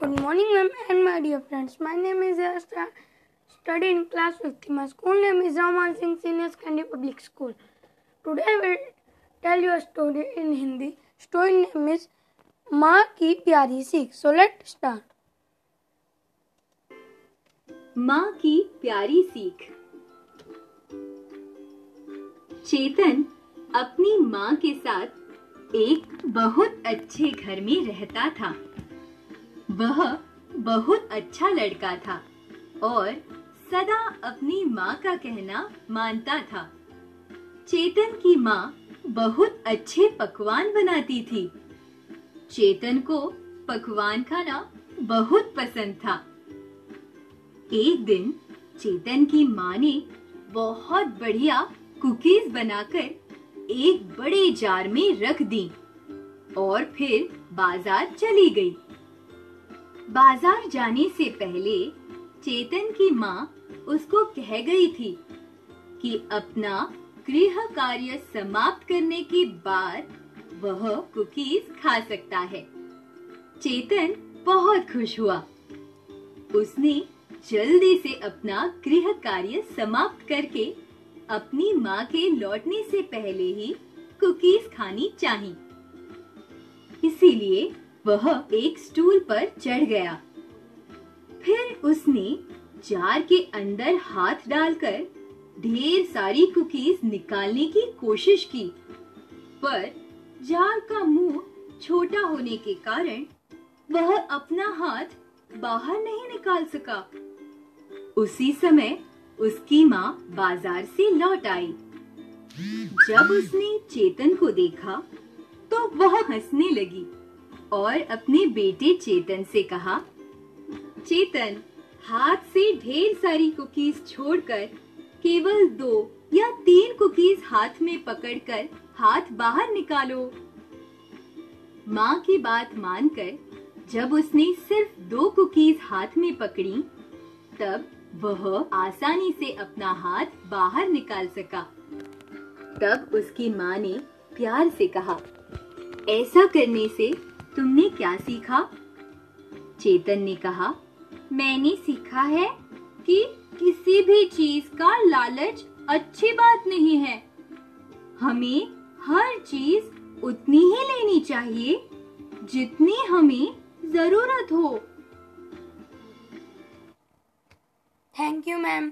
Good morning, ma'am, and my dear friends. My name is Yashta. Study in class 50. My school name is Raman Singh Senior Secondary Public School. Today I will tell you a story in Hindi. Story name is माँ की प्यारी सीख. So let's start. माँ की प्यारी सीख चेतन अपनी माँ के साथ एक बहुत अच्छे घर में रहता था वह बहुत अच्छा लड़का था और सदा अपनी माँ का कहना मानता था। चेतन की माँ बहुत अच्छे पकवान बनाती थी। चेतन को पकवान खाना बहुत पसंद था। एक दिन चेतन की माँ ने बहुत बढ़िया कुकीज बनाकर एक बड़े जार में रख दी और फिर बाज़ार चली गई। बाज़ार जाने से पहले चेतन की माँ उसको कह गई थी कि अपना गृह कार्य समाप्त करने के बाद वह कुकीज खा सकता है। चेतन बहुत खुश हुआ। उसने जल्दी से अपना गृह कार्य समाप्त करके अपनी माँ के लौटने से पहले ही कुकीज खानी चाहिए इसीलिए वह एक स्टूल पर चढ़ गया। फिर उसने जार के अंदर हाथ डालकर ढेर सारी कुकीज निकालने की कोशिश की, पर जार का मुँह छोटा होने के कारण वह अपना हाथ बाहर नहीं निकाल सका। उसी समय उसकी माँ बाज़ार से लौट आई। जब उसने चेतन को देखा तो वह हंसने लगी। और अपने बेटे चेतन से कहा, चेतन, हाथ से ढेर सारी कुकीज छोड़कर, केवल दो या तीन कुकीज हाथ में पकड़कर हाथ बाहर निकालो। माँ की बात मानकर, जब उसने सिर्फ़ दो कुकीज हाथ में पकड़ी, तब वह आसानी से अपना हाथ बाहर निकाल सका। तब उसकी माँ ने प्यार से कहा, ऐसा करने से तुमने क्या सीखा? चेतन ने कहा मैंने सीखा है कि किसी भी चीज़ का लालच अच्छी बात नहीं है। हमें हर चीज़ उतनी ही लेनी चाहिए जितनी हमें ज़रूरत हो। Thank you, ma'am.